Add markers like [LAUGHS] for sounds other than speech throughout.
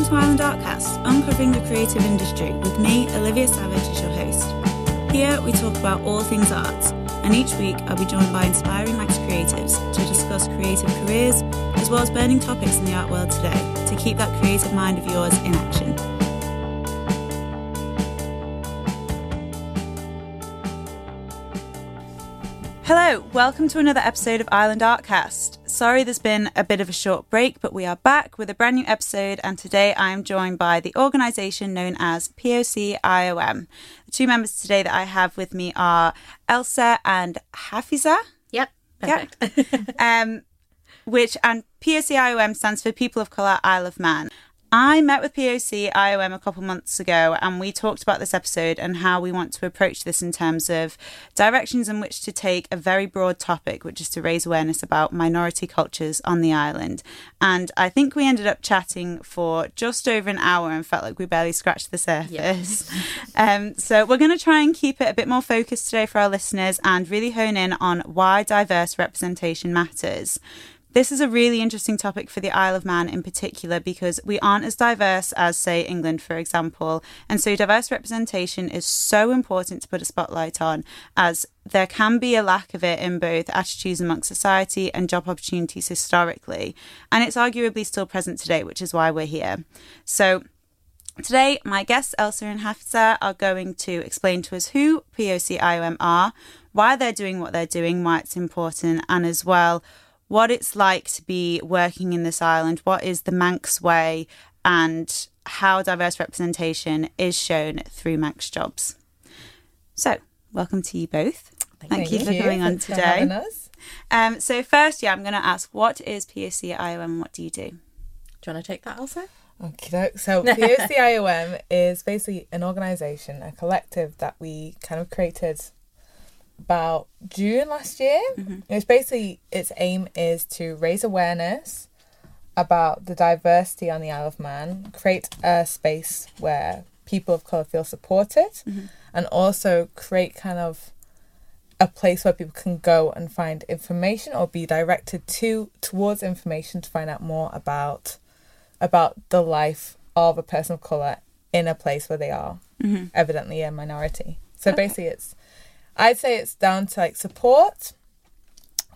welcome to Island Artcast, uncovering the creative industry with me, Olivia Savage, as your host. Here we talk about all things art, and each week I'll be joined by inspiring Manx creatives to discuss creative careers as well as burning topics in the art world today to keep that creative mind of yours in action. Hello, welcome to another episode of Island Artcast. Sorry there's been a bit of a short break, but we are back with a brand new episode, and today I am joined by the organisation known as POC IOM. The two members today that I have with me are Elsa and Haafizah. Yep, perfect. Yep. [LAUGHS] um, which and POC IOM stands for People of Colour Isle of Man. I met with POC IOM a couple months ago and we talked about this episode and how we want to approach this in terms of directions in which to take a very broad topic, which is to raise awareness about minority cultures on the island. And I think we ended up chatting for just over an hour and felt like we barely scratched the surface. [LAUGHS] [LAUGHS] um, so we're going to try and keep it a bit more focused today for our listeners and really hone in on why diverse representation matters. This is a really interesting topic for the Isle of Man in particular because we aren't as diverse as, say, England, for example. And so, diverse representation is so important to put a spotlight on, as there can be a lack of it in both attitudes amongst society and job opportunities historically. And it's arguably still present today, which is why we're here. So, Today, my guests Elsa and Haafizah are going to explain to us who POC IOM are, why they're doing what they're doing, why it's important, and as well what it's like to be working in this island, what is the Manx way, and how diverse representation is shown through Manx jobs. So, welcome to you both. Thank, Thank you, you, for coming on today. Um, so, first, yeah, I'm going to ask what is POC IOM and what do you do? Do you want to take that, Elsa? Okay, so [LAUGHS] POC IOM is basically an organisation, a collective that we kind of created about June last year. Mm-hmm. It's basically its aim is to raise awareness about the diversity on the Isle of Man, create a space where people of colour feel supported, mm-hmm. and also create kind of a place where people can go and find information or be directed to towards information to find out more about about the life of a person of colour in a place where they are mm-hmm. evidently a minority. So okay. basically it's I'd say it's down to like support,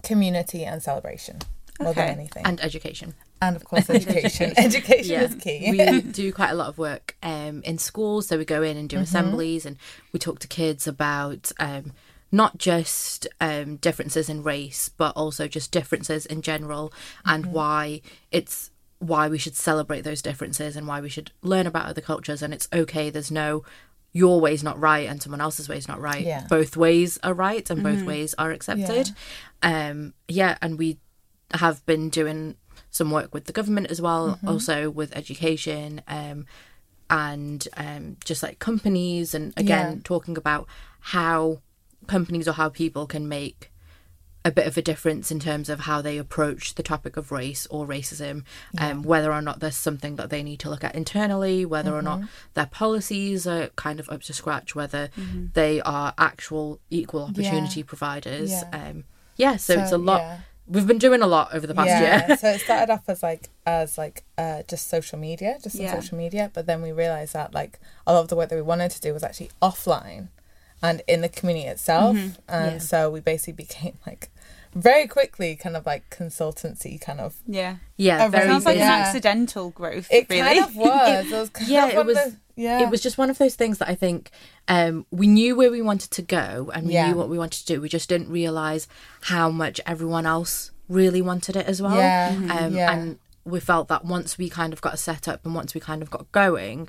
community, and celebration more okay. than anything, and education. And of [LAUGHS] course, education. education yeah. is key. we [LAUGHS] do quite a lot of work um, in schools, so we go in and do mm-hmm. assemblies, and we talk to kids about. Um, not just um, differences in race, but also just differences in general, and mm-hmm. why it's why we should celebrate those differences and why we should learn about other cultures. And it's okay. There's no your way is not right and someone else's way is not right. Yeah. Both ways are right and both mm-hmm. ways are accepted. Yeah. Um, yeah, and we have been doing some work with the government as well, mm-hmm. also with education, um, and um, just like companies, and again yeah. talking about how companies or how people can make a bit of a difference in terms of how they approach the topic of race or racism, yeah. um, whether or not there's something that they need to look at internally, whether mm-hmm. or not mm-hmm. their policies are kind of up to scratch, whether mm-hmm. they are actual equal opportunity yeah. providers. Yeah. Um, yeah, so, so, it's a lot. We've been doing a lot over the past year. so it started off as like as like uh, just social media, just on social media, but then we realized that like a lot of the work that we wanted to do was actually offline and in the community itself, mm-hmm. and so we basically became like very quickly kind of like consultancy kind of yeah yeah very sounds like yeah. an accidental growth it really. kind of [LAUGHS] was, it was [LAUGHS] yeah it was the, yeah it was just one of those things that i think um we knew where we wanted to go and we yeah. knew what we wanted to do we just didn't realize how much everyone else really wanted it as well yeah, mm-hmm. um, yeah. and we felt that once we kind of got set up and once we kind of got going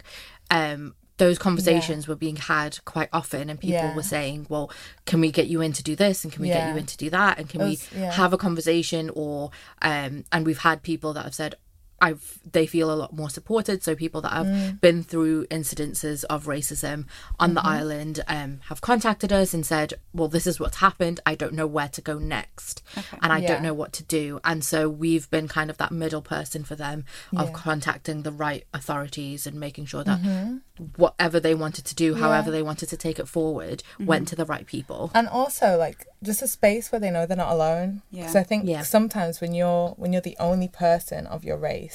um those conversations yeah. were being had quite often and people yeah. were saying well can we get you in to do this and can we yeah. get you in to do that and can was, we have a conversation or um and we've had people that have said I've they feel a lot more supported. So people that have mm. been through incidences of racism on mm-hmm. the island um, have contacted us and said, "Well, this is what's happened. I don't know where to go next, okay. and I yeah. don't know what to do." And so we've been kind of that middle person for them of yeah. contacting the right authorities and making sure that mm-hmm. whatever they wanted to do, yeah. however they wanted to take it forward, mm-hmm. went to the right people. And also, like just a space where they know they're not alone. Because I think sometimes when you're when you're the only person of your race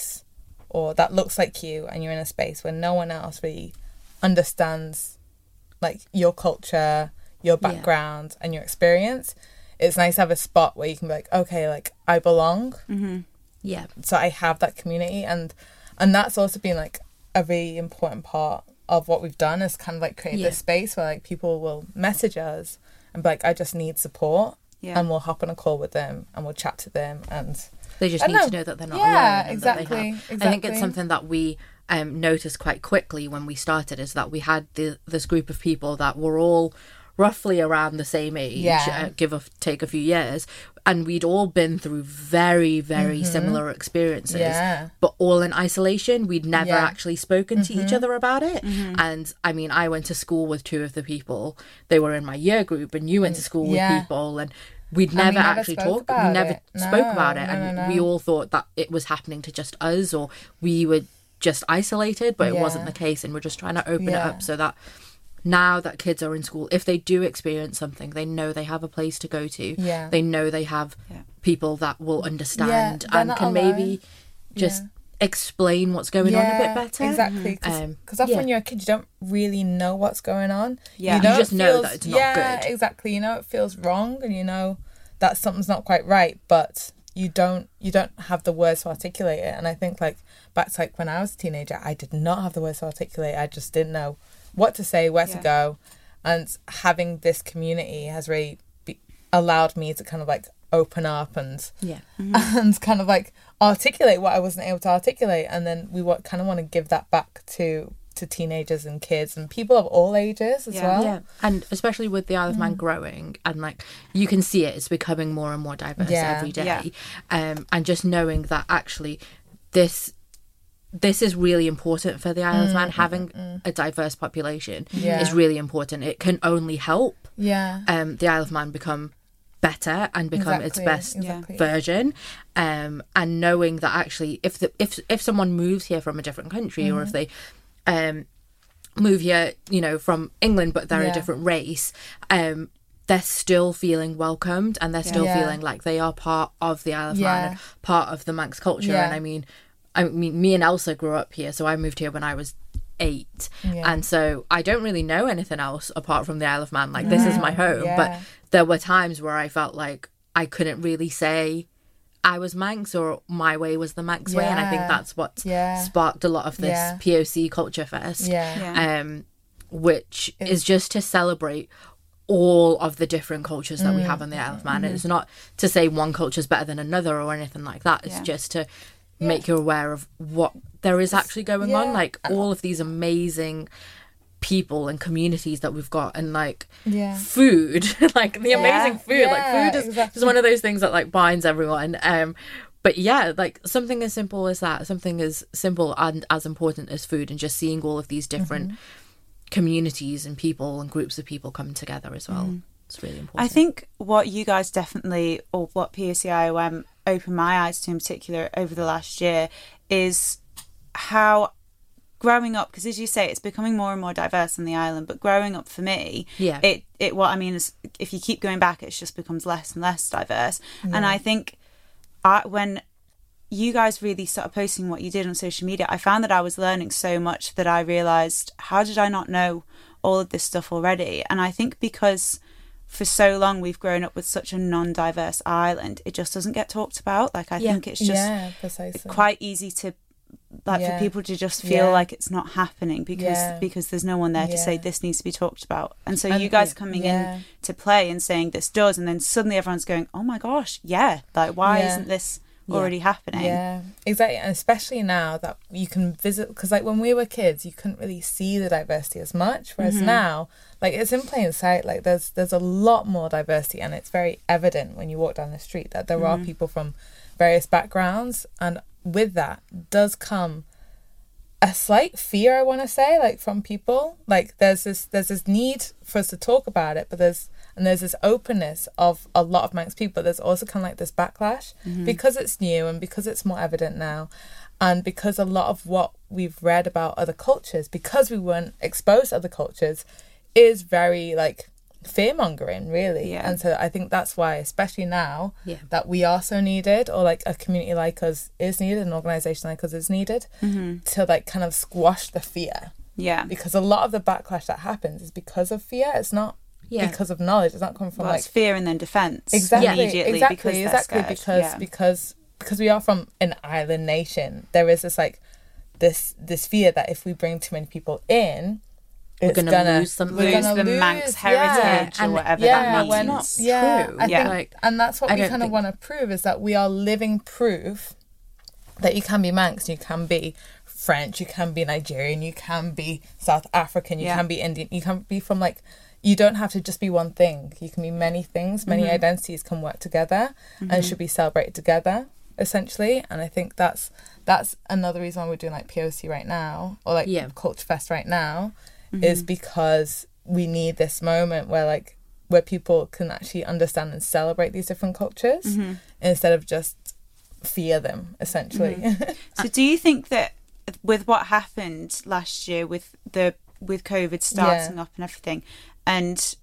or that looks like you and you're in a space where no one else really understands like your culture your Yeah. background and your experience it's nice to have a spot where you can be like okay like i belong mm-hmm. Yeah. so I have that community and and that's also been like a really important part of what we've done is kind of like create Yeah. this space where like people will message us and be like I just need support Yeah. and we'll hop on a call with them and we'll chat to them and They just I need know. to know that they're not Yeah, alone. and that exactly, I think it's something that we um, noticed quite quickly when we started is that we had the, this group of people that were all roughly around the same age, Yeah. uh, give or take a few years, and we'd all been through very, very similar experiences, Mm-hmm. Yeah. but all in isolation. We'd never Yeah. Mm-hmm. actually spoken to each other about it. And I mean, I went to school with two of the people. They were in my year group, and you went to school Mm, Yeah. with people, and we'd we never, never actually spoke talked. We never it. spoke No, about it, no, and no, we all thought that it was happening to just us, or we were just isolated, but it wasn't the case, and we're just trying to open it up so that now that kids are in school, if they do experience something, they know they have a place to go to. Yeah. They know they have Yeah. people people that will understand they're and can alone. maybe just Yeah. Explain what's going on a bit better. Exactly, because Um, often yeah. when you're a kid, you don't really know what's going on. Yeah. You know just it know that it's not yeah, good. exactly. You know it feels wrong, and you know that something's not quite right, but you don't you don't have the words to articulate it. And I think like back to like when I was a teenager, I did not have the words to articulate. I just didn't know what to say, where Yeah. to go, and having this community has really be, allowed me to kind of like open up and Yeah. [LAUGHS] and kind of like articulate what I wasn't able to articulate. And then we wa- kind of want to give that back to to teenagers and kids and people of all ages as Yeah. well. Yeah, and especially with the Isle of Mm. Man growing, and like you can see it, it's becoming more and more diverse Yeah. every day. Yeah. Um, and just knowing that actually this this is really important for the Isle of Man having a diverse population Mm, Yeah. is really important. It can only help Yeah. um, the Isle of Man become better and become its best exactly. version um and knowing that actually if the if if someone moves here from a different country or Mm-hmm. if they um move here you know from england but they're Yeah. a different race um they're still feeling welcomed and they're still Yeah. feeling like they are part of the Isle of Man and part of the Manx culture. And I mean, I mean, me and Elsa grew up here, so I moved here when I was eight, Yeah. and so I don't really know anything else apart from the Isle of Man. Like this is my home, Yeah. but there were times where I felt like I couldn't really say I was Manx or my way was the Manx way, and I think that's what Yeah. sparked a lot of this Yeah. POC culture fest Yeah. Yeah. um, which is just to celebrate all of the different cultures that we have on the Isle of Man. It's not to say one culture is better than another or anything like that. It's Yeah. just to make you aware of what there is actually going on, like all of these amazing people and communities that we've got and like Yeah. food. [LAUGHS] Like the amazing food. Yeah, like food is, exactly. is one of those things that like binds everyone. Um but yeah like something as simple as that something as simple and as important as food and just seeing all of these different Mm-hmm. communities and people and groups of people coming together as well. It's really important. I think what you guys definitely, or what POCIOM opened my eyes to in particular over the last year, is how growing up, because as you say, it's becoming more and more diverse on the island. But growing up for me, Yeah. it it what I mean is, if you keep going back, it just becomes less and less diverse. And I think, I when you guys really started posting what you did on social media, I found that I was learning so much that I realized, how did I not know all of this stuff already? And I think because for so long we've grown up with such a non-diverse island, it just doesn't get talked about. Like I Yeah. think it's just yeah, precisely. quite easy to like Yeah. for people to just feel Yeah. like it's not happening because Yeah. because there's no one there to say this needs to be talked about. And so And- you guys coming in to play and saying this does and then suddenly everyone's going, "Oh my gosh, yeah. Like why isn't this already happening?" Yeah, exactly, and especially now that you can visit, because like when we were kids, you couldn't really see the diversity as much, whereas Mm-hmm. now, like it's in plain sight. Like there's there's a lot more diversity, and it's very evident when you walk down the street that there Mm-hmm. are people from various backgrounds, and with that does come a slight fear i want to say like from people. Like there's this there's this need for us to talk about it but there's and there's this openness of a lot of Manx people but there's also kind of like this backlash mm-hmm. because it's new and because it's more evident now and because a lot of what we've read about other cultures because we weren't exposed to other cultures is very like fear mongering really Yeah. and so i think that's why especially now Yeah. that we are so needed or like a community like us is needed an organization like us is needed Mm-hmm. to like kind of squash the fear Yeah. because a lot of the backlash that happens is because of fear it's not Yeah. because of knowledge it's not coming from Well, like fear and then defense. exactly Immediately exactly because exactly scared. because yeah. because because we are from an island nation there is this like this this fear that if we bring too many people in We're gonna gonna lose something. we're lose gonna the Manx heritage yeah. or And- whatever yeah, that when- means. Not yeah, true. I Yeah. think, Like, and that's what I we kind of think- want to prove is that we are living proof that you can be Manx, you can be French, you can be Nigerian, you can be South African, you Yeah. can be Indian, you can be from like. You don't have to just be one thing. You can be many things. Many Mm-hmm. identities can work together and should be celebrated together, essentially. And I think that's that's another reason why we're doing like POC right now or like Yeah. Culture Fest right now, Mm-hmm. is because we need this moment where like where people can actually understand and celebrate these different cultures Mm-hmm. instead of just fear them essentially Mm-hmm. [LAUGHS] So do you think that with what happened last year with the with COVID starting up and everything, and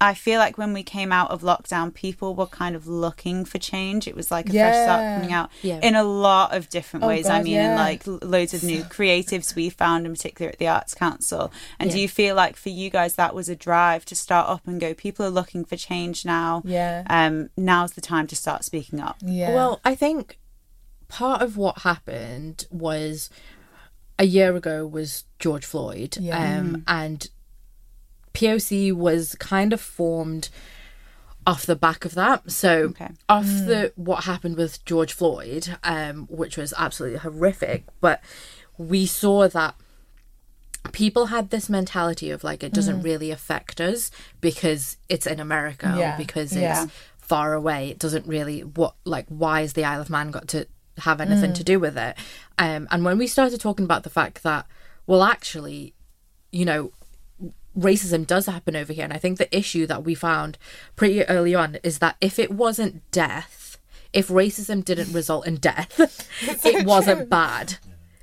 I feel like when we came out of lockdown, people were kind of looking for change. It was like a fresh start coming out Yeah. in a lot of different Oh, ways. I God, mean, in yeah. like loads of new [LAUGHS] creatives we found, in particular at the Arts Council. And do you feel like for you guys that was a drive to start up and go? People are looking for change now. yeah Um, now's the time to start speaking up. yeah Well, I think part of what happened was a year ago was George Floyd, Yeah. um, and POC was kind of formed off the back of that. So Okay. off the what happened with George Floyd, um, which was absolutely horrific, but we saw that people had this mentality of like it doesn't really affect us because it's in America Yeah. or because it's Yeah. far away. It doesn't really what like why is the Isle of Man got to have anything to do with it? Um, and when we started talking about the fact that well actually, you know, racism does happen over here, and I think the issue that we found pretty early on is that if it wasn't death, if racism didn't result in death, [LAUGHS] it wasn't bad.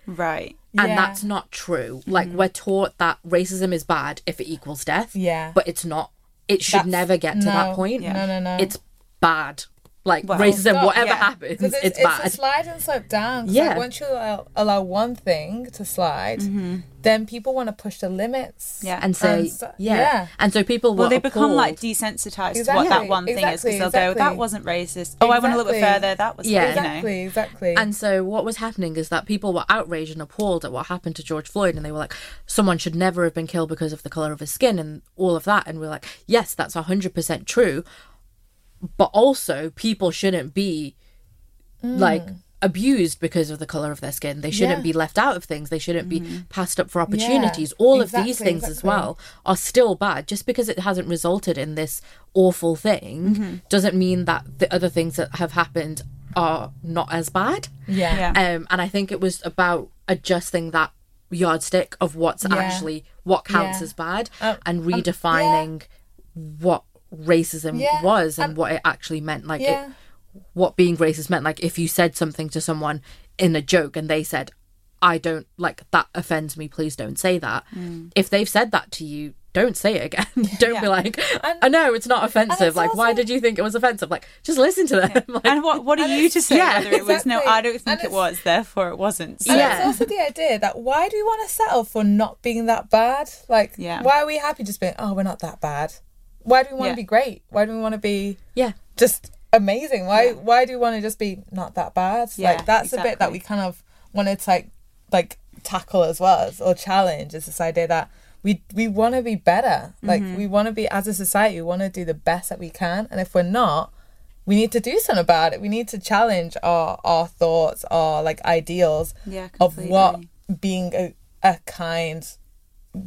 Right. and Yeah. that's not true. Like mm-hmm. we're taught that racism is bad if it equals death Yeah. but it's not. It should That's- never get to that no, point. No no no. It's bad like Well, racism God, whatever yeah. happens 'Cause it's, it's, it's a slide and slope down. Yeah. like, once you allow, allow one thing to slide Mm-hmm. then people want to push the limits Yeah. and say And so- yeah. yeah. and so people Well, were they become like appalled. desensitized to what that Exactly, one thing is because they'll go, "That wasn't racist." Oh, I went a little bit further. That was, Yeah. you know. exactly exactly And so what was happening is that people were outraged and appalled at what happened to George Floyd and they were like, someone should never have been killed because of the colour of his skin and all of that. And we're like, yes, that's hundred percent true. But also people shouldn't be like abused because of the colour of their skin. They shouldn't Yeah. be left out of things. They shouldn't be passed up for opportunities. all of these exactly, things as well are still bad. Just because it hasn't resulted in this awful thing doesn't mean that the other things that have happened are not as bad. yeah Yeah. Um, and I think it was about adjusting that yardstick of what's Yeah. actually what counts Yeah. as bad Um, and um, redefining what racism Yeah. was and Um, what it actually meant. Like yeah it, what being racist meant. Like if you said something to someone in a joke and they said, "I don't like that offends me. Please don't say that." Mm. If they've said that to you. Don't say it again. [LAUGHS] don't be like, And- I know it's not offensive. it's Like, why did you think it was offensive? Like, just listen to them. [LAUGHS] Like, And what what are you to say Yeah, whether it was no? I don't think it was. Therefore, it wasn't. So, And Yeah. it's also the idea that why do we want to settle for not being that bad? Like, Yeah. why are we happy just being, oh, we're not that bad? Why do we want to Yeah. be great? Why do we want to be yeah, just amazing? Why Yeah. why do we want to just be not that bad? Yeah, like that's a bit that we kind of wanted to like like tackle as well as or challenge is this idea that we we want to be better. Like Mm-hmm. we want to be as a society, we want to do the best that we can, and if we're not, we need to do something about it. We need to challenge our our thoughts, our like ideals Yeah, of what being a, a kind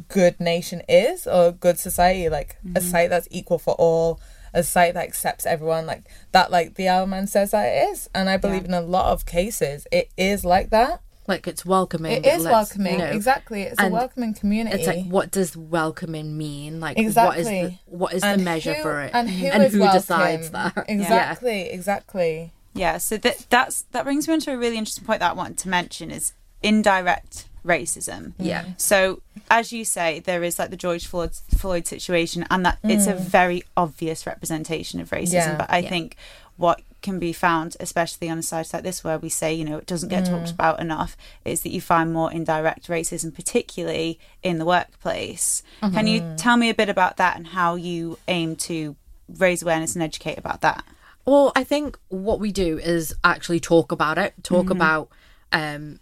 good nation is or good society like a mm-hmm. site that's equal for all a site that accepts everyone like that like the Isle of Man says that it is and i believe Yeah. in a lot of cases it is like that like it's welcoming. it is welcoming you know, exactly it's a welcoming community It's like, what does welcoming mean? Like, what is Exactly. the what is the measure who- for it? and who, and is who welcome. decides that? [LAUGHS] exactly exactly Yeah, so that that's that brings me on to a really interesting point that I wanted to mention is indirect racism. Yeah. So, as you say, there is like the George Floyd, Floyd situation, and that it's a mm. very obvious representation of racism. Yeah. But I Yeah. think what can be found, especially on a site like this, where we say, you know, it doesn't get talked mm. about enough, is that you find more indirect racism, particularly in the workplace. Can you mm-hmm. tell me a bit about that and how you aim to raise awareness and educate about that? Well, I think what we do is actually talk about it, talk mm-hmm. about, um,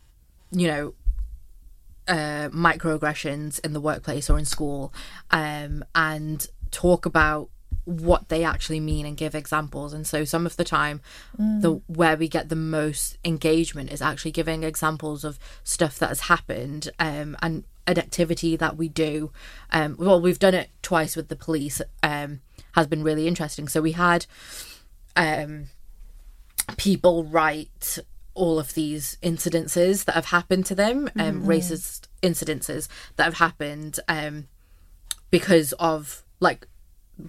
you know, uh, microaggressions in the workplace or in school, um, and talk about what they actually mean and give examples. And so, some of the time, the where we get the most engagement is actually giving examples of stuff that has happened, um, and an activity that we do. Um, well, we've done it twice with the police. Um, has been really interesting. So we had um, people write all of these incidences that have happened to them, um, racist incidences that have happened um, because of like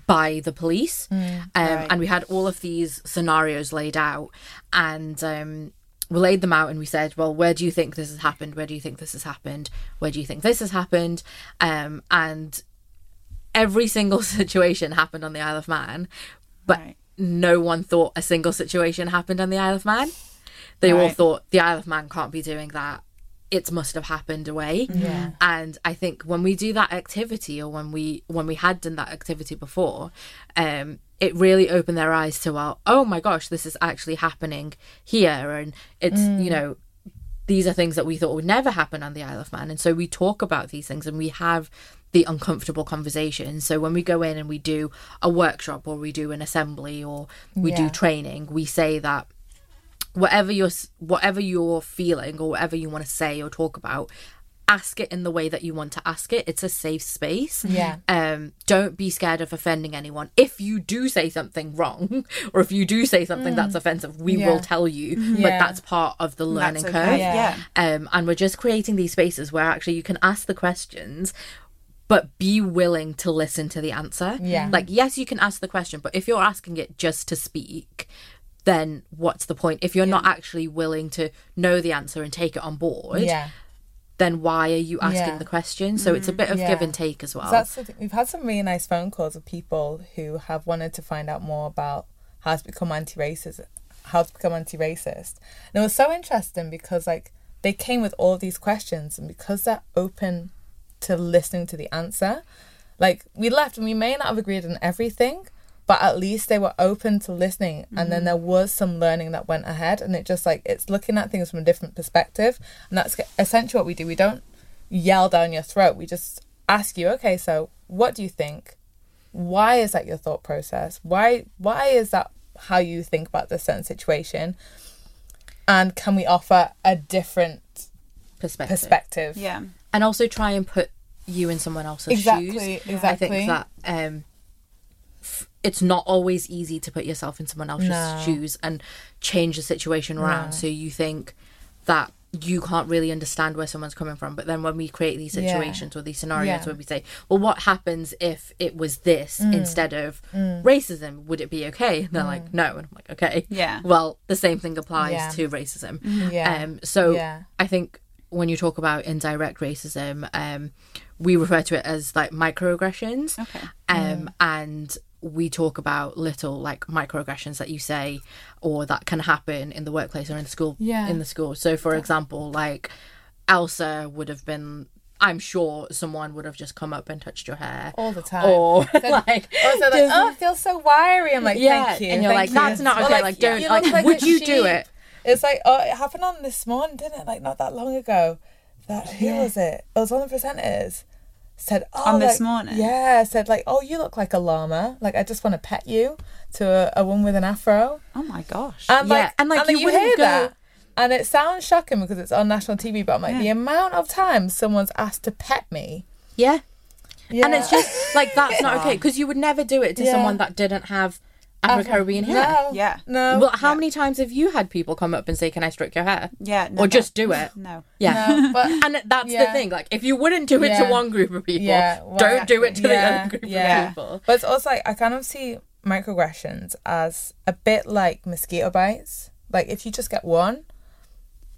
by the police. um, right. And we had all of these scenarios laid out and um, we laid them out and we said, well, where do you think this has happened? Where do you think this has happened? Where do you think this has happened? Um, and every single [LAUGHS] situation happened on the Isle of Man, but Right. no one thought a single situation happened on the Isle of Man. They all thought the Isle of Man can't be doing that. It must have happened away. Yeah. And I think when we do that activity or when we when we had done that activity before, um, it really opened their eyes to well, oh my gosh, this is actually happening here and it's you know these are things that we thought would never happen on the Isle of Man. And so we talk about these things and we have the uncomfortable conversation. So when we go in and we do a workshop or we do an assembly or we do training, we say that whatever you're whatever you're feeling or whatever you want to say or talk about, ask it in the way that you want to ask it. It's a safe space. Yeah. Um, don't be scared of offending anyone. If you do say something wrong, [LAUGHS] or if you do say something that's offensive, we Mm. Yeah. will tell you. yeah. But that's part of the learning That's curve. okay. Yeah. Yeah. Um, and we're just creating these spaces where actually you can ask the questions, but be willing to listen to the answer. Yeah. Like, yes, you can ask the question, but if you're asking it just to speak, then what's the point? If you're not actually willing to know the answer and take it on board, Yeah. then why are you asking Yeah. the question? So it's a mm-hmm. bit of Yeah. give and take as well. So that's the thing. We've had some really nice phone calls of people who have wanted to find out more about how to become anti-racist, how to become anti-racist. And it was so interesting because like they came with all of these questions, and because they're open to listening to the answer, like we left and we may not have agreed on everything, but at least they were open to listening, and then there was some learning that went ahead, and it just like it's looking at things from a different perspective, and that's essentially what we do. We don't yell down your throat. We just ask you, okay, so what do you think? Why is that your thought process? Why why is that how you think about this certain situation? And can we offer a different perspective. perspective? Yeah. And also try and put you in someone else's Exactly, shoes. exactly. I think that um, f- it's not always easy to put yourself in someone else's No. shoes and change the situation around. No. So you think that you can't really understand where someone's coming from. But then when we create these Yeah. situations or these scenarios Yeah. where we say, well, what happens if it was this Mm. instead of racism? Would it be okay? And they're like, no. And I'm like, okay. Yeah. [LAUGHS] Well, the same thing applies Yeah. to racism. Yeah. Um, so Yeah. I think when you talk about indirect racism, um, we refer to it as like microaggressions. Okay. Um, and we talk about little like microaggressions that you say or that can happen in the workplace or in the school. Yeah. In the school. So, for example, like Elsa would have been. I'm sure someone would have just come up and touched your hair All the time. or [LAUGHS] [LAUGHS] like, like, oh, it feels so wiry. I'm like, yeah, thank you. and you're thank like, you. that's not okay. Like, don't like. like would you do it? It's like, oh, it happened on this morning, didn't it? Like, not that long ago. That who Yeah. was it? It was one of the presenters. Said, oh, On this like- morning? Yeah, said like, oh, you look like a llama. Like, I just want to pet you. To a, a woman with an afro. Oh my gosh. And Yeah, like, and, like, you you, wouldn't hear go- that, and it sounds shocking because it's on national TV. But I'm like, Yeah. the amount of times someone's asked to pet me. Yeah. Yeah. And it's just like that's not okay [LAUGHS] because you would never do it to someone that didn't have Afro Caribbean hair. No. Yeah. No. Well, how many times have you had people come up and say, "Can I stroke your hair?" yeah. or never. just do it? [LAUGHS] No. Yeah. No, [LAUGHS] but And that's the thing. Like, if you wouldn't do it to one group of people, Yeah, why- don't do it to the other group yeah. of people. But it's also like I kind of see microaggressions as a bit like mosquito bites. Like if you just get one,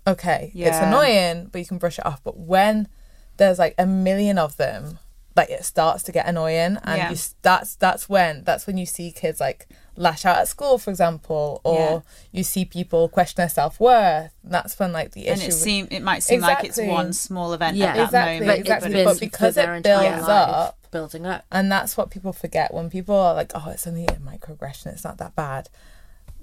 okay, it's annoying, but you can brush it off. But when there's like a million of them, like it starts to get annoying, and Yeah. you that's that's when that's when you see kids like lash out at school, for example, or Yeah. you see people question their self worth. That's when like the issue. And it seem it might seem like it's one small event Yeah. at that Exactly, moment. but exactly. it's But because it builds up, building up. and that's what people forget when people are like, "Oh, it's only a microaggression. It's not that bad."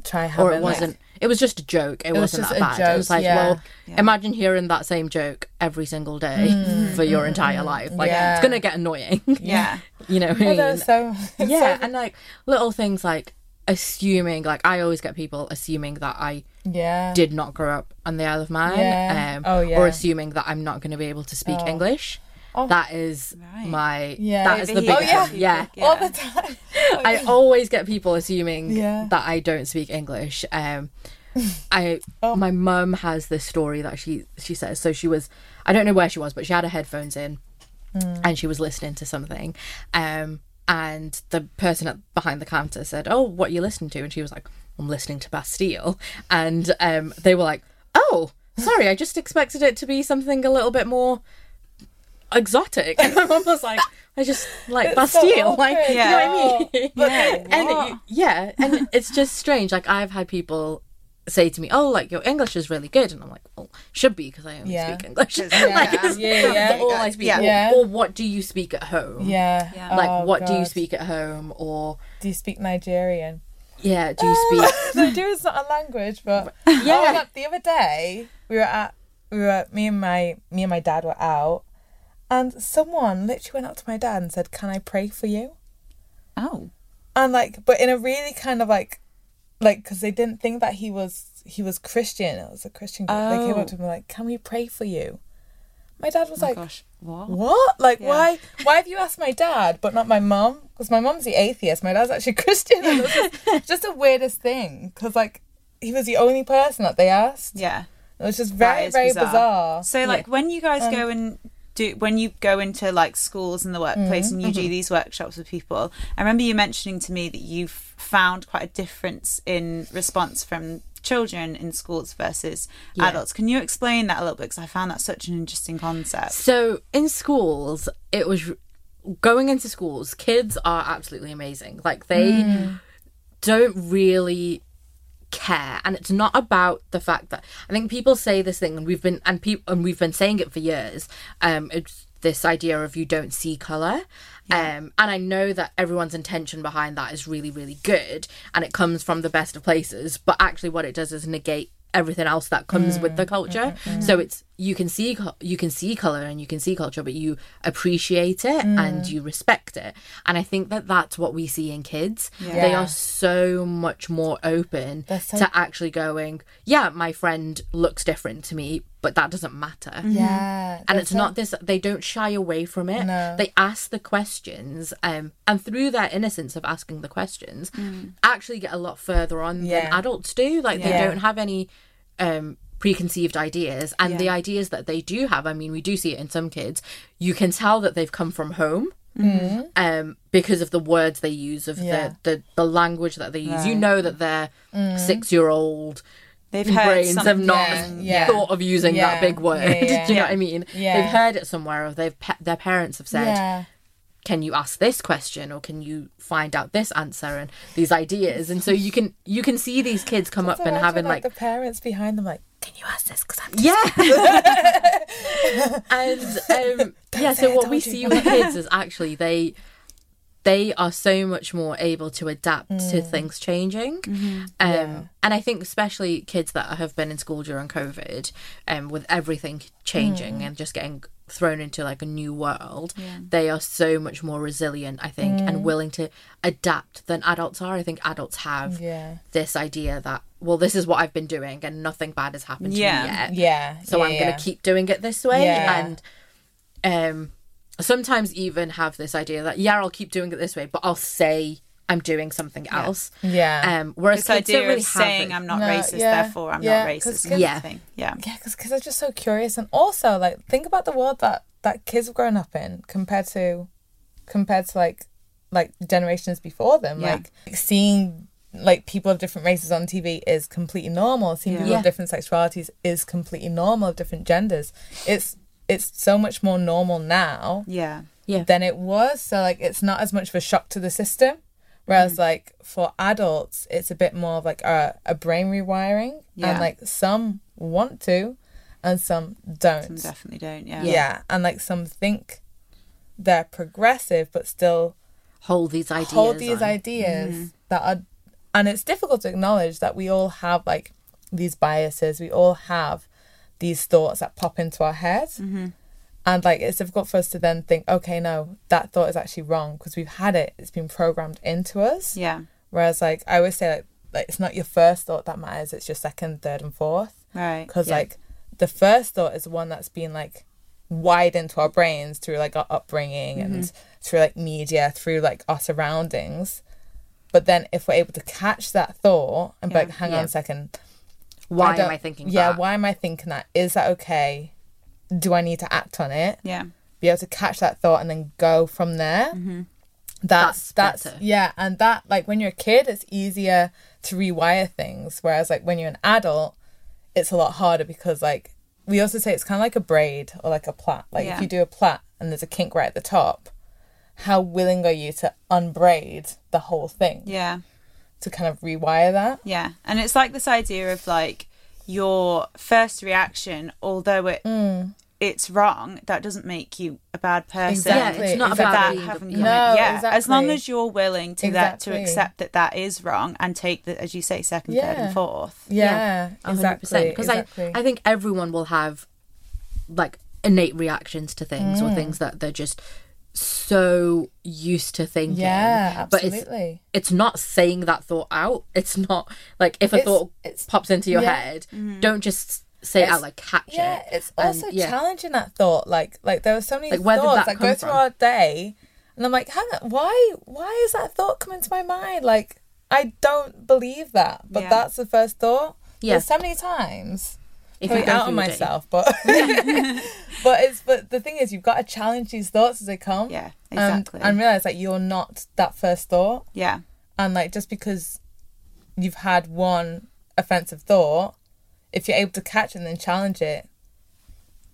Try having or it wasn't it was just a joke it, was wasn't just that a bad it joke, was like yeah. well Yeah. imagine hearing that same joke every single day mm. for your entire life like Yeah. it's gonna get annoying yeah. [LAUGHS] you know what I mean? so [LAUGHS] yeah so- and like little things like assuming like i always get people assuming that i yeah. did not grow up on the isle of man Yeah. um, Oh, yeah. or assuming that i'm not going to be able to speak Oh. english Oh. that is Right. my Yeah. that is the here, biggest Oh, one. yeah Yeah. all the time. [LAUGHS] I always get people assuming Yeah. that I don't speak English. Um, [LAUGHS] I Oh. my mum has this story that she she says. So she was I don't know where she was, but she had her headphones in Hmm. and she was listening to something. Um, and the person at, behind the counter said, "Oh, what are you listening to?" And she was like, "I'm listening to Bastille." And um, they were like, "Oh." Sorry, I just expected it to be something a little bit more exotic. [LAUGHS] And my mum was like, I just like It's so Bastille. like, awkward. you know what I mean? Yeah. and it- yeah, and it's just strange. Like I've had people say to me, "Oh, like your English is really good," and I'm like, "Well, should be because I only Yeah. speak English. [LAUGHS] Yeah. like, it's Yeah, yeah. all I speak. Yeah. Or, Yeah. or what do you speak at home? Yeah. Yeah. Like, Oh, what do you speak at home? Or Do you speak Nigerian? yeah, do you speak? [LAUGHS] Nigerian's not a language, but [LAUGHS] Yeah. Oh, look, the other day we were at we were me and my me and my dad were out, and someone literally went up to my dad and said, "Can I pray for you?" Oh. And like, but in a really kind of like, like because they didn't think that he was he was Christian. It was a Christian group. They came Oh. up to him like, "Can we pray for you?" My dad was Oh my like, gosh. What? What? Like, Yeah. why? Why have you asked my dad but not my mum? Because my mum's the atheist. My dad's actually [LAUGHS] Christian. And it was just, [LAUGHS] just the weirdest thing. Because like, he was the only person that they asked. Yeah. It was just very, very bizarre. bizarre. So like when you guys Um, go and do when you go into like schools and the workplace Mm-hmm. and you do these workshops with people, I remember you mentioning to me that you've found quite a difference in response from children in schools versus Yeah. adults. Can you explain that a little bit? Because I found that such an interesting concept. So in schools, it was going into schools. Kids are absolutely amazing. Like they don't really care, and it's not about the fact that I think people say this thing, and we've been and people and we've been saying it for years. Um, it's this idea of you don't see color. Um, and I know that everyone's intention behind that is really, really good, and it comes from the best of places. But actually, what it does is negate everything else that comes with mm, the culture. Mm, mm, so it's you can see you can see color and you can see culture, but you appreciate it and you respect it. And I think that that's what we see in kids. They are so much more open so- to actually going, yeah, my friend looks different to me, but that doesn't matter. Yeah. And it's not this, they don't shy away from it. No. They ask the questions, um, and through their innocence of asking the questions, actually get a lot further on than adults do. Like, they don't have any um, preconceived ideas. And the ideas that they do have, I mean, we do see it in some kids, you can tell that they've come from home. Um, because of the words they use, of Yeah. the, the the language that they use, you know that their six year old They've brains have not Yeah, yeah. thought of using Yeah, that big word. yeah, yeah. [LAUGHS] Do you know what I mean? Yeah. They've heard it somewhere, or they've pe- their parents have said, Yeah. "Can you ask this question, or can you find out this answer?" And these ideas, and so [LAUGHS] you can you can see these kids come up and having like, the parents behind them, like, can you ask this? Because I'm just yeah, [LAUGHS] and um, yeah. So what we you. see with kids [LAUGHS] is actually they they are so much more able to adapt to things changing. Um, Yeah. And I think especially kids that have been in school during COVID, um, with everything changing and just getting thrown into like a new world, they are so much more resilient, I think, and willing to adapt than adults are. I think adults have Yeah. this idea that, well, this is what I've been doing and nothing bad has happened to Yeah. me yet Yeah. so yeah, I'm yeah. going to keep doing it this way. Yeah. And um, sometimes even have this idea that yeah, I'll keep doing it this way, but I'll say I'm doing something else. Yeah. Um, whereas This kids don't really of have saying it. I'm not No, racist, yeah, therefore I'm yeah, not 'cause racist. kids- Yeah. Thing. Yeah. Yeah, because kids are just so curious, and also like think about the world that that kids have grown up in compared to compared to like like generations before them. Yeah. Like seeing like people of different races on TV is completely normal. Seeing Yeah. people Yeah. of different sexualities is completely normal. Of different genders, it's it's so much more normal now Yeah. Yeah. than it was. So like it's not as much of a shock to the system. Whereas mm. like for adults, it's a bit more of like a, a brain rewiring, Yeah. and like some want to, and some don't. Some definitely don't. Yeah. yeah. and like some think they're progressive, but still Hold these ideas. hold these on. ideas mm-hmm. that are and it's difficult to acknowledge that we all have like these biases. We all have these thoughts that pop into our head. Mm-hmm. And like it's difficult for us to then think okay no that thought is actually wrong because we've had it. It's been programmed into us. Yeah. whereas like i always say like, like it's not your first thought that matters. It's your second third and fourth. Right. because Yeah. like the first thought is the one that's been like wired into our brains through like our upbringing mm-hmm. and through like media through like our surroundings but then if we're able to catch that thought and be Yeah. like hang Yeah. on a second Why am I thinking that? yeah that? why am i thinking that is that okay do i need to act on it Yeah. be able to catch that thought and then go from there mm-hmm. that's That's that's, yeah and that like when you're a kid it's easier to rewire things whereas like when you're an adult it's a lot harder because like we also say it's kind of like a braid or like a plait like Yeah. if you do a plait and there's a kink right at the top how willing are you to unbraid the whole thing Yeah. to kind of rewire that Yeah. And it's like this idea of like your first reaction, although it Mm. it's wrong, that doesn't make you a bad person. Yeah, it's not exactly. about that having come No, in. Yeah, as long as you're willing to that to accept that that is wrong and take the, as you say, second, third, and fourth. yeah, exactly Because exactly. I, I think everyone will have like innate reactions to things Mm. or things that they're just so used to thinking. yeah But it's absolutely it's not saying that thought out. It's not like if a It's- thought it's- pops into your yeah. head, mm-hmm. don't just say it out like catch yeah it. it's And, also yeah. challenging that thought like like there were so many Like, where thoughts that that go come through from? our day and i'm like hang on why why is that thought coming to my mind like i don't believe that but Yeah. that's the first thought Yeah. There's so many times If Probably out on myself but [LAUGHS] [LAUGHS] but it's but the thing is you've got to challenge these thoughts as they come Yeah, exactly. and realize that you're not that first thought yeah. and like just because you've had one offensive thought if you're able to catch it and then challenge it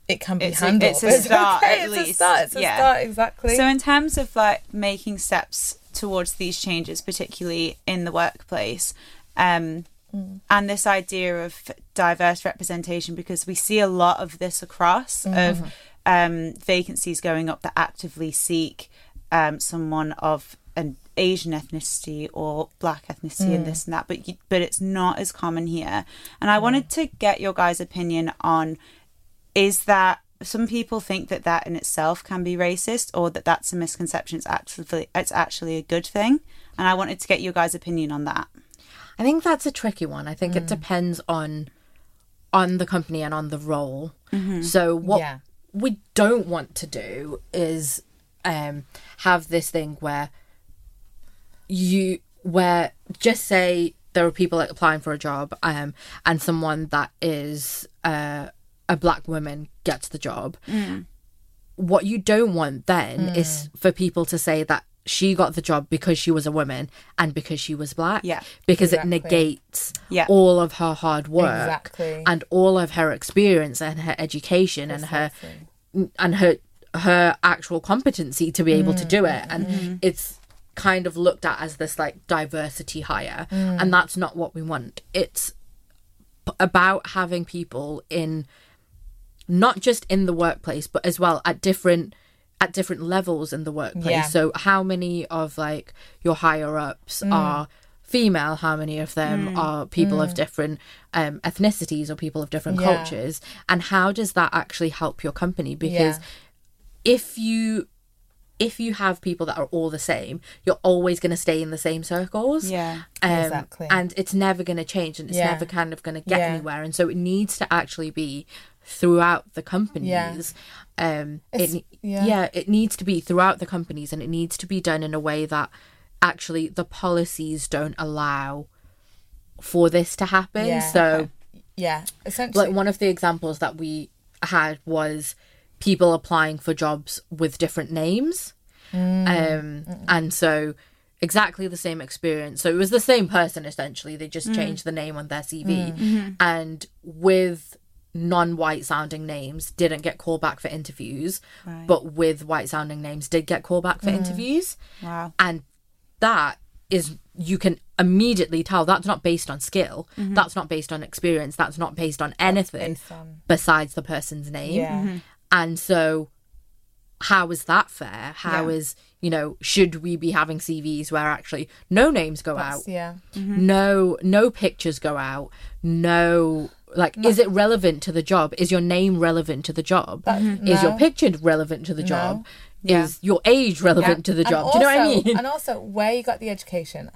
it can be It's a- handled it's a [LAUGHS] start, okay, at it's least. a start it's a Yeah. start exactly So, in terms of like making steps towards these changes, particularly in the workplace, um, and this idea of diverse representation, because we see a lot of this across of um, vacancies going up that actively seek um, someone of an Asian ethnicity or black ethnicity and this and that, but you, but it's not as common here. And I wanted to get your guys' opinion on is that some people think that that in itself can be racist or that that's a misconception it's actually it's actually a good thing. And i wanted to get your guys opinion on that I think that's a tricky one. I think Mm. it depends on on the company and on the role. So what Yeah. we don't want to do is um have this thing where you where just say there are people like applying for a job um and someone that is uh, a black woman gets the job what you don't want then Mm. is for people to say that she got the job because she was a woman and because she was black Yeah. because Exactly. it negates Yeah. all of her hard work Exactly. and all of her experience and her education and her and her her actual competency to be able to do it and mm-hmm. it's kind of looked at as this like diversity hire mm. and that's not what we want it's about having people in not just in the workplace but as well at different at different levels in the workplace Yeah. so how many of like your higher ups are female how many of them are people of different um, ethnicities or people of different Yeah. cultures and how does that actually help your company because Yeah. if you if you have people that are all the same you're always going to stay in the same circles yeah um, Exactly. and it's never going to change and it's Yeah. never kind of going to get anywhere and so it needs to actually be throughout the companies um it, It's- ne- yeah. yeah it needs to be throughout the companies and it needs to be done in a way that actually the policies don't allow for this to happen Yeah, so yeah essentially like one of the examples that we had was people applying for jobs with different names Mm. um and so exactly the same experience. So it was the same person essentially. They Mm. just changed the name on their CV. And with non white sounding names, didn't get called back for interviews, Right. but with white sounding names, did get called back for interviews. Wow. And that is, you can immediately tell that's not based on skill, Mm-hmm. that's not based on experience, that's not based on anything based on- besides the person's name. Yeah. Mm-hmm. And so, how is that fair? How Yeah. is, you know, should we be having CVs where actually no names go out? Yeah. No, no pictures go out. No, like, is it relevant to the job? Is your name relevant to the job? Is your picture relevant to the job? Yeah. Is your age relevant to the job? Do you know what I mean? And also, where you got the education.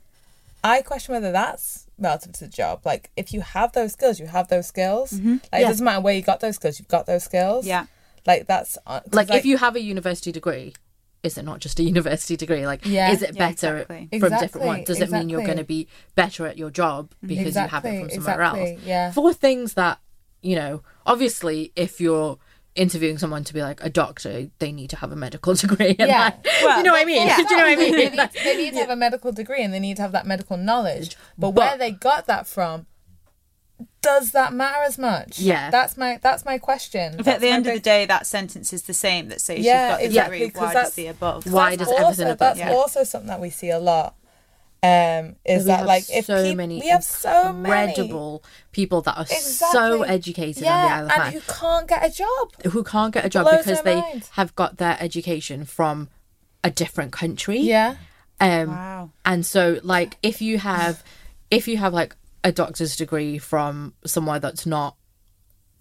I question whether that's relative to the job. Like, if you have those skills, you have those skills. Like, Yeah. it doesn't matter where you got those skills, you've got those skills. Yeah. Like, that's. uh, 'cause, like, if you have a university degree, is it not just a [LAUGHS] university degree? Like, Yeah. is it Yeah, better exactly. from different Exactly, ones? Does it mean you're going to be better at your job mm-hmm. because you have it from somewhere exactly, else? yeah. For things that, you know, obviously, if you're interviewing someone to be like a doctor, they need to have a medical [LAUGHS] degree. And Yeah. like, [LAUGHS] Well, you know what I mean? yeah. Do you know what I they, mean? need, they need to have a medical degree and they need to have that medical knowledge. But, But- where they got that from, does that matter as much? Yeah. That's my that's my question. If at the end my of the day that sentence is the same that says Yeah, you've got the exactly, degree, 'cause why does the above? Why that's does everything also, above? That's Yeah. also something that we see a lot. Um, is that like if so peop- many we have so many incredible people that are so Exactly. educated on the yeah, Isle of and Man who can't get a job. who can't get a job because they mind. have got their education from a different country. Yeah, Um, Wow. and so like if you have if you have like a doctor's degree from somewhere that's not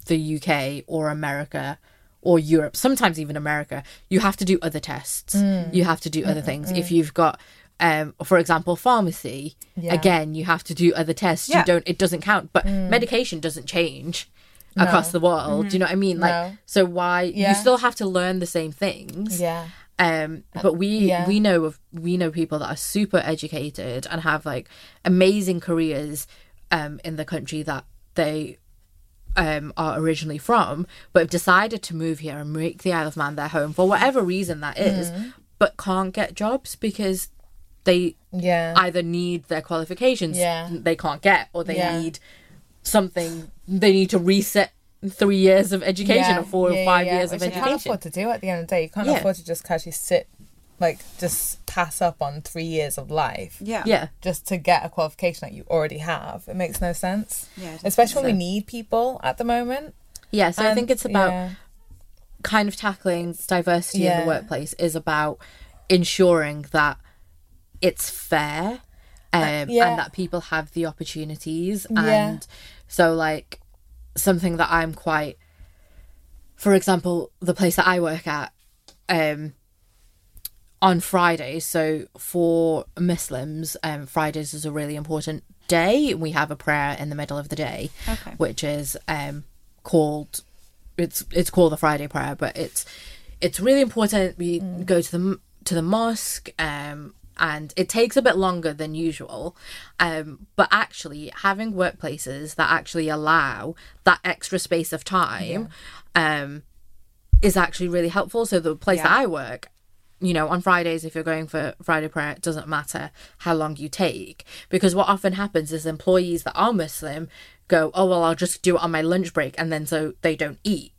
the UK or America or Europe, sometimes even America, you have to do other tests. Mm. You have to do other things. If you've got um, for example, pharmacy, Yeah. again, you have to do other tests. Yeah. You don't it doesn't count. But Mm. medication doesn't change across the world. Do you know what I mean? Like No. so why you still have to learn the same things yeah, um but we yeah. we know of we know people that are super educated and have like amazing careers um in the country that they um are originally from but have decided to move here and make the Isle of Man their home for whatever reason that is Mm. but can't get jobs because they yeah, either need their qualifications Yeah. they can't get or they Yeah. need something they need to reset three years of education or four or five years of Which you can't afford to do at the end of the day. You can't afford to just casually sit, like just pass up on three years of life. Yeah. yeah just to get a qualification that you already have. It makes no sense. Yeah, Especially when we need people at the moment. yeah so i think it's about yeah. kind of tackling diversity in the workplace is about ensuring that it's fair um, Uh, yeah. and that people have the opportunities Yeah. and so like something that i'm quite for example the place that i work at um on fridays so for muslims um fridays is a really important day we have a prayer in the middle of the day Okay. which is um called it's it's called the Friday prayer, but it's it's really important. We go to the to the mosque, um, and it takes a bit longer than usual. Um, but actually, having workplaces that actually allow that extra space of time, um, is actually really helpful. So the place that I work, you know, on Fridays, if you're going for Friday prayer, it doesn't matter how long you take. Because what often happens is employees that are Muslim go, oh, well, I'll just do it on my lunch break. And then so they don't eat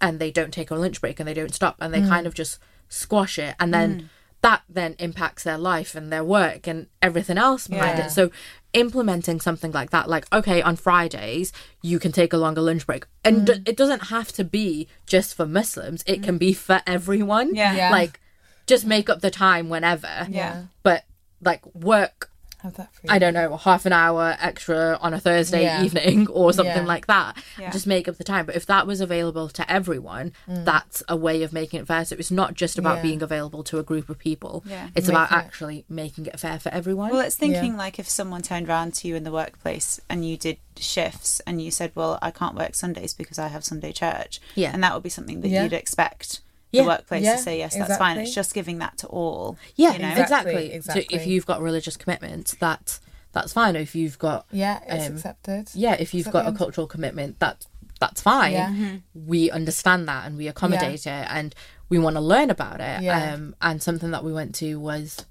and they don't take a lunch break and they don't stop and they mm. kind of just squash it. And then mm. that then impacts their life and their work and everything else behind Yeah. it. So implementing something like that, like, okay, on Fridays, you can take a longer lunch break. And d- it doesn't have to be just for Muslims, it can be for everyone. Yeah. Yeah. Like, just make up the time whenever. Yeah. But like work, that. I don't know, half an hour extra on a Thursday Yeah. evening [LAUGHS] or something Yeah. like that. Yeah. Just make up the time. But if that was available to everyone, that's a way of making it fair. So it's not just about Mm. Being available to a group of people. Yeah. It's about Making it- actually making it fair for everyone. Well, it's thinking like if someone turned around to you in the workplace and you did shifts and you said, "Well, I can't work Sundays because I have Sunday church," Yeah. and that would be something that you'd expect Yeah. the workplace Yeah, to say, "Yes, that's fine." It's just giving that to all. yeah, you know? exactly. Exactly, So if you've got religious commitments, that that's fine. If you've got Yeah, it's um, accepted. yeah, if you've at got a cultural commitment, that that's fine. Yeah. We understand that and we accommodate it and we want to learn about it. Yeah. Um, and something that we went to was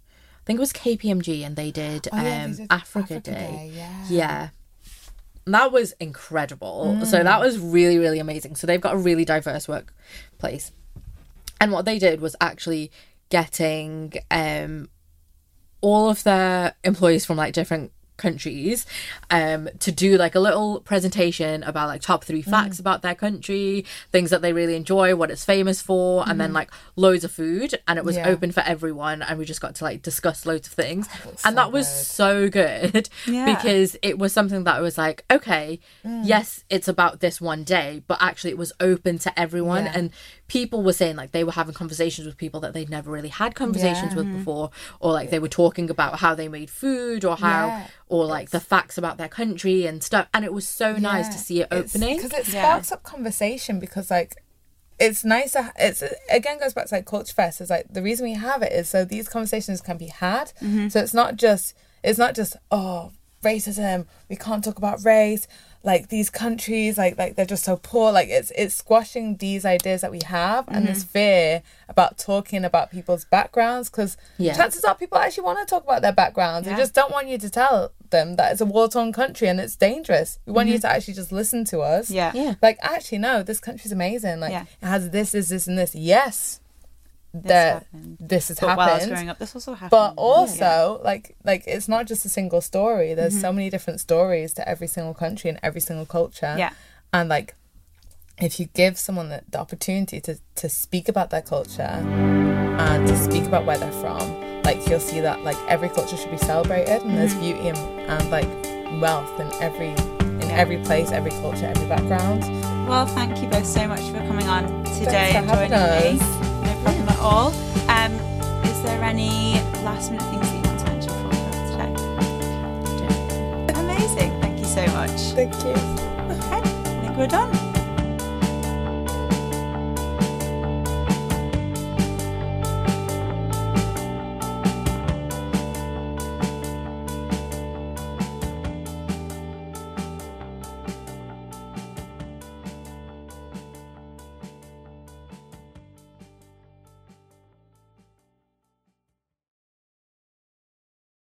I think it was KPMG, and they did, Oh, yeah, they um, did Africa, Africa Day. Day, yeah. Yeah. And That was incredible. Mm. So that was really, really amazing. So they've got a really diverse workplace. And what they did was actually getting um all of their employees from like different countries um to do like a little presentation about like top three facts about their country things that they really enjoy what it's famous for and then like loads of food and it was Yeah. open for everyone and we just got to like discuss loads of things looks and so that was good. so good [LAUGHS] Yeah. because it was something that I was like okay Mm. yes it's about this one day but actually it was open to everyone Yeah. and people were saying like they were having conversations with people that they'd never really had conversations Yeah. with before or like they were talking about how they made food or how Yeah. or like the facts about their country and stuff and it was so nice to see it opening because it Yeah. sparks up conversation because like it's nice to, it's again goes back to like culture fest is like the reason we have it is so these conversations can be had Mm-hmm. so it's not just it's not just oh racism we can't talk about race like these countries like like they're just so poor like it's it's squashing these ideas that we have and Mm-hmm. this fear about talking about people's backgrounds because Yeah. chances are people actually want to talk about their backgrounds Yeah. they just don't want you to tell them that it's a war-torn country and it's dangerous we want you Mm-hmm. to actually just listen to us Yeah. yeah like actually no this country's amazing like Yeah. it has this this this and this yes This that happened. this has But while I was happened growing up, this also happened. but also like like it's not just a single story Mm-hmm. there's so many different stories to every single country and every single culture Yeah. and like if you give someone the, the opportunity to to speak about their culture and to speak about where they're from like you'll see that like every culture should be celebrated and there's beauty and, and like wealth in every in Yeah. every place every culture every background Well, thank you both so much for coming on today and joining having me. All. Um, is there any last minute things that you want to mention for we go today? Amazing. Thank you so much. thank you Okay, I think we're done.